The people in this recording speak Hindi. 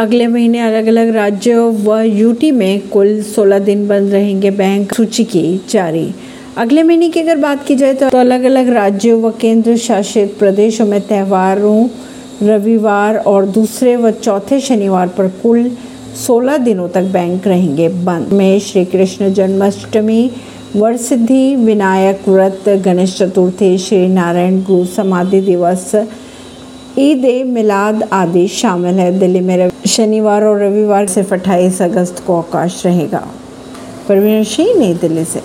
अगले महीने अलग अलग राज्यों व यूटी में कुल 16 दिन बंद रहेंगे बैंक सूची की जारी। अगले महीने की अगर बात की जाए तो अलग अलग राज्यों व केंद्र शासित प्रदेशों में त्योहारों, रविवार और दूसरे व चौथे शनिवार पर कुल 16 दिनों तक बैंक रहेंगे बंद। में श्री कृष्ण जन्माष्टमी, वरसिद्धि, विनायक व्रत, गणेश चतुर्थी, श्री नारायण गुरु समाधि दिवस ईद ए मिलाद आदि शामिल है। दिल्ली में शनिवार और रविवार सिर्फ़ अट्ठाईस अगस्त को अवकाश रहेगा। परवीन सिंह नई दिल्ली से।